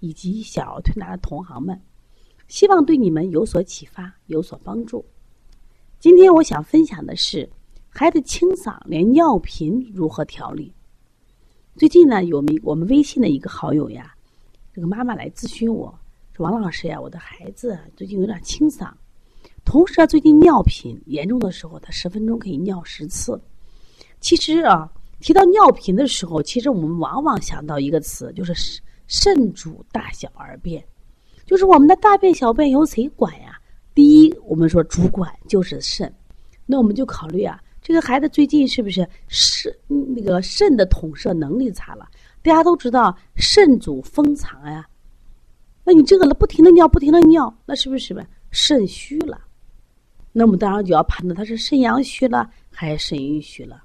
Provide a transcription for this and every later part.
以及小儿推拿的同行们，希望对你们有所启发，有所帮助。今天我想分享的是，孩子清嗓连尿频如何调理？最近呢，有我们微信的一个好友呀，这个妈妈来咨询我说：“王老师呀，我的孩子最近有点清嗓，同时啊，最近尿频严重的时候，他十分钟可以尿十次。其实啊，提到尿频的时候，其实我们往往想到一个词，就是。”肾主大小而便，就是我们的大便小便由谁管呀？第一，我们说主管就是肾，那我们就考虑啊，这个孩子最近是不是肾那个肾的统摄能力差了？大家都知道肾主封藏呀，那你这个不停的尿，不停的尿，那是不是什么肾虚了？那我们当然就要判断他是肾阳虚了还是肾阴虚了。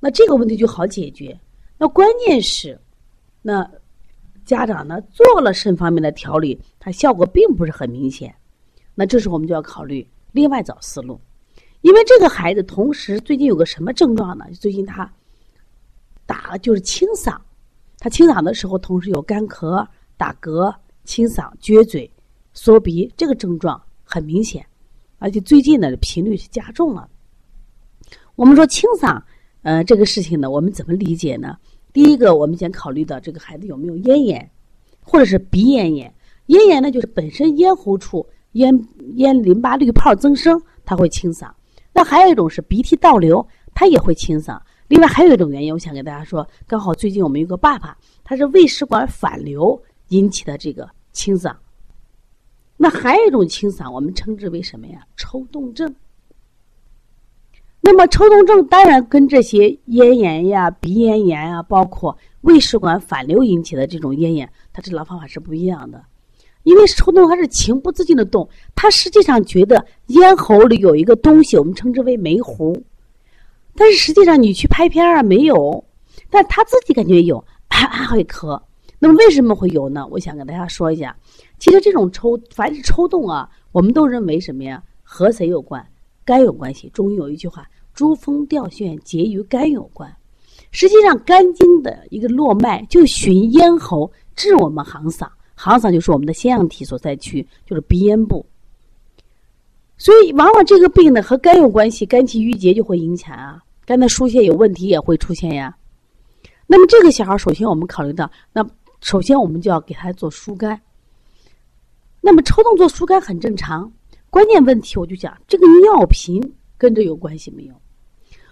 那这个问题就好解决。那关键是，那。家长呢做了肾方面的调理，它效果并不是很明显，那这时候我们就要考虑另外找思路，因为这个孩子同时最近有个什么症状呢？最近他打就是清嗓，他清嗓的时候同时有干咳、打嗝、清嗓、撅嘴、缩鼻，这个症状很明显，而且最近的频率是加重了。我们说清嗓，呃，这个事情呢，我们怎么理解呢？第一个，我们先考虑到这个孩子有没有咽炎，或者是鼻咽炎。咽炎呢，就是本身咽喉处咽咽淋巴滤泡增生，它会清嗓。那还有一种是鼻涕倒流，它也会清嗓。另外还有一种原因，我想跟大家说，刚好最近我们有个爸爸，他是胃食管反流引起的这个清嗓。那还有一种清嗓，我们称之为什么呀？抽动症。那么抽动症当然跟这些咽炎呀、鼻咽炎呀，包括胃食管反流引起的这种咽炎，它治疗方法是不一样的。因为抽动它是情不自禁的动，他实际上觉得咽喉里有一个东西，我们称之为梅核，但是实际上你去拍片啊没有，但他自己感觉有，还会咳。那么为什么会有呢？我想跟大家说一下，其实这种抽凡是抽动啊，我们都认为什么呀？和谁有关？肝有关系。中医有一句话。珠峰吊眩结与肝有关，实际上肝经的一个络脉就循咽喉至我们行嗓，行嗓就是我们的腺样体所在区，就是鼻咽部。所以往往这个病呢和肝有关系，肝气郁结就会影响啊，肝的疏泄有问题也会出现呀。那么这个小孩首先我们考虑到，那首先我们就要给他做疏肝。那么抽动做疏肝很正常，关键问题我就讲这个尿频跟这有关系没有？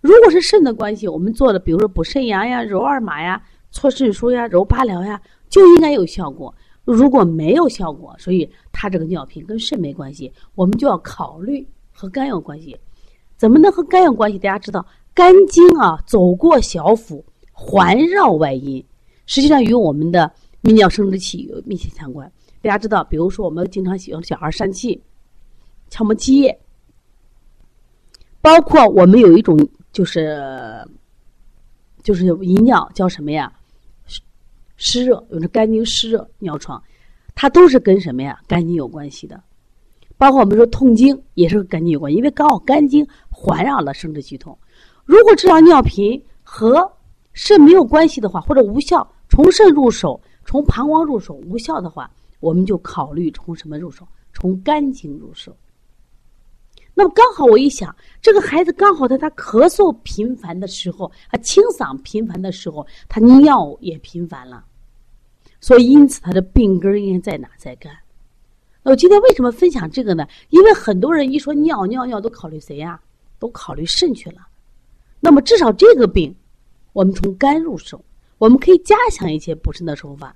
如果是肾的关系，我们做的，比如说补肾阳呀、揉二马呀、搓肾腧呀、揉八髎呀，就应该有效果。如果没有效果，所以他这个尿频跟肾没关系，我们就要考虑和肝有关系。怎么能和肝有关系？大家知道，肝经啊走过小腹，环绕外阴，实际上与我们的泌尿生殖器有密切相关。大家知道，比如说我们经常喜欢小孩疝气、竅膜积液，包括我们有一种。就是就是遗尿叫什么呀？湿热，有的肝经湿热尿床，它都是跟什么呀？肝经有关系的。包括我们说痛经也是和肝经有关，因为刚好肝经环绕了生殖系统。如果治疗尿频和肾没有关系的话，或者无效，从肾入手，从膀胱入手无效的话，我们就考虑从什么入手？从肝经入手。那么刚好我一想，这个孩子刚好在他咳嗽频繁的时候，他清嗓频繁的时候，他尿也频繁了，所以因此他的病根应该在哪？在肝。那我今天为什么分享这个呢？因为很多人一说尿尿尿都考虑谁呀？都考虑肾去了。那么至少这个病，我们从肝入手，我们可以加强一些补肾的手法。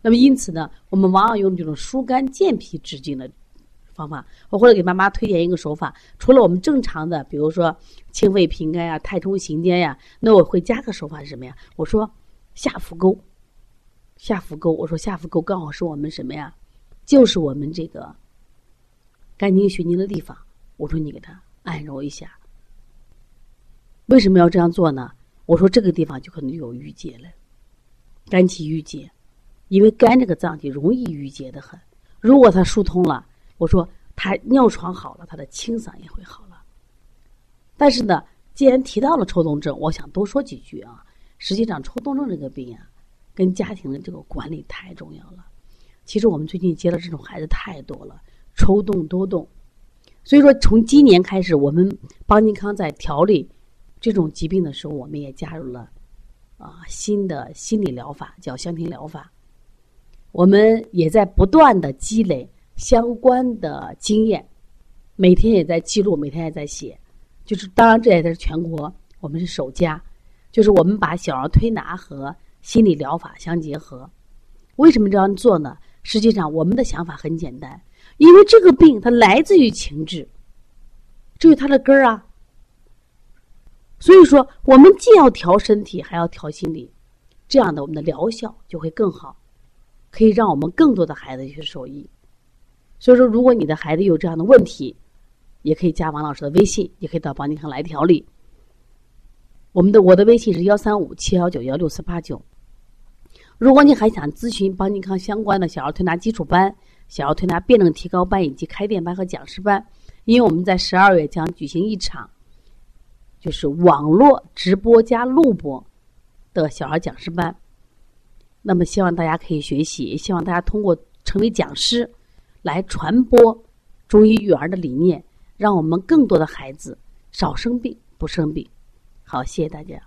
那么因此呢，我们往往用这种疏肝健脾止痉的。方法，我或者给妈妈推荐一个手法。除了我们正常的，比如说清肺平肝呀、太冲行间呀，那我会加个手法是什么呀？我说下腹沟，下腹沟，我说下腹沟刚好是我们什么呀？就是我们这个肝经血经的地方。我说你给他按揉一下。为什么要这样做呢？我说这个地方就可能有郁结了，肝气郁结，因为肝这个脏器容易郁结的很。如果它疏通了，我说他尿床好了，他的清嗓也会好了。但是呢，既然提到了抽动症，我想多说几句啊。实际上，抽动症这个病啊，跟家庭的这个管理太重要了。其实我们最近接了这种孩子太多了，抽动多动。所以说，从今年开始，我们邦尼康在调理这种疾病的时候，我们也加入了啊新的心理疗法，叫香庭疗法。我们也在不断的积累相关的经验，每天也在记录，每天也在写。就是当然，这也是全国我们是首家。就是我们把小儿推拿和心理疗法相结合，为什么这样做呢？实际上，我们的想法很简单，因为这个病它来自于情志，这是它的根儿啊。所以说，我们既要调身体，还要调心理，这样的我们的疗效就会更好，可以让我们更多的孩子去受益。所以说，如果你的孩子有这样的问题，也可以加王老师的微信，也可以到邦尼康来调理。我们的我的微信是幺三五七幺九幺六四八九。如果你还想咨询邦尼康相关的小儿推拿基础班、小儿推拿辩证提高班以及开店班和讲师班，因为我们在十二月将举行一场，就是网络直播加录播的小儿讲师班。那么希望大家可以学习，也希望大家通过成为讲师，来传播中医育儿的理念，让我们更多的孩子少生病、不生病。好，谢谢大家。